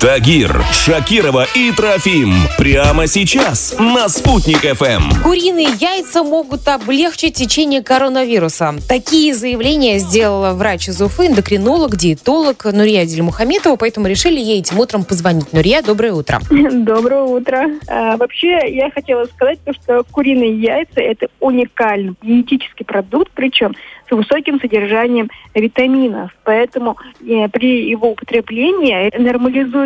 Тагир, Шакирова и Трофим. Прямо сейчас на «Спутник ФМ». Куриные яйца могут облегчить течение коронавируса. Такие заявления сделала врач из Уфы, эндокринолог, диетолог Нурия Дельмухаметова, поэтому решили ей этим утром позвонить. Нурия, доброе утро. Доброе утро. А, вообще, я хотела сказать, что куриные яйца – это уникальный генетический продукт, причем с высоким содержанием витаминов. Поэтому э, при его употреблении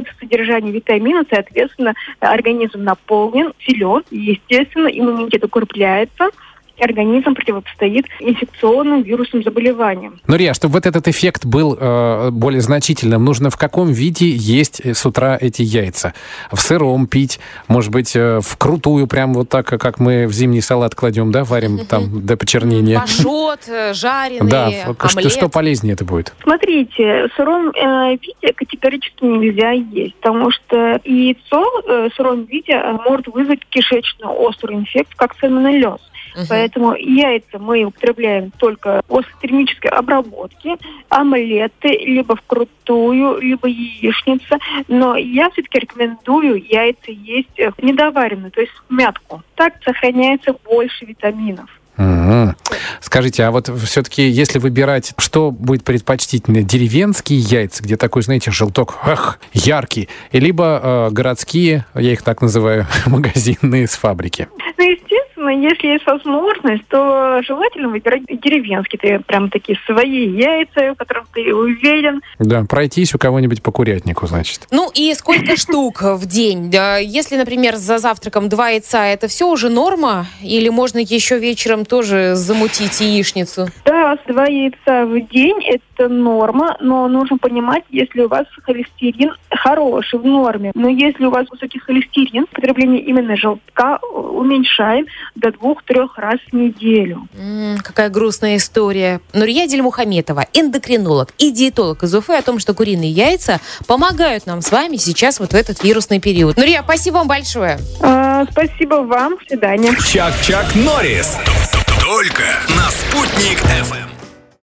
нормализуется содержание витаминов, соответственно, организм наполнен, силен, и, естественно, иммунитет укрепляется – организм противостоит инфекционным вирусным заболеваниям. Ну, Рия, чтобы вот этот эффект был э, более значительным, нужно в каком виде есть с утра эти яйца? В сыром пить, может быть, э, в крутую, прям вот так, как мы в зимний салат кладем, да, варим там до почернения? Пашот, э, жареный, Да, что, что полезнее это будет? Смотрите, в сыром э, виде категорически нельзя есть, потому что яйцо э, в сыром виде э, может вызвать кишечную острую инфекцию, как сальмонеллез. Мгм. Поэтому яйца мы употребляем только после термической обработки, омлеты либо вкрутую, либо яичница. Но я все-таки рекомендую яйца есть э, недоваренные, то есть мятку. Так сохраняется больше витаминов. Мгм. Скажите, а вот все-таки, если выбирать, что будет предпочтительнее? Деревенские яйца, где такой, знаете, желток, ах, яркий, либо э, городские, я их так называю, магазинные с фабрики? Ну, естественно, если есть возможность, то желательно выбирать деревенские, есть прям такие свои яйца, в которых ты уверен. Да, пройтись у кого-нибудь по курятнику, значит. Ну и сколько штук в день? Да, Если, например, за завтраком два яйца, это все уже норма? Или можно еще вечером тоже замутить яичницу? Да, два яйца в день – это норма, но нужно понимать, если у вас холестерин хороший, в норме. Но если у вас высокий холестерин, потребление именно желтка э, уменьшаем до двух-трех раз в неделю. М, какая грустная история. Нурия Дельмухаметова, эндокринолог и диетолог из Уфы о том, что куриные яйца помогают нам с вами сейчас вот в этот вирусный период. Нурия, спасибо вам большое. А, спасибо вам, до свидания. Чак-Чак Норрис. Только на «Спутник ФМ».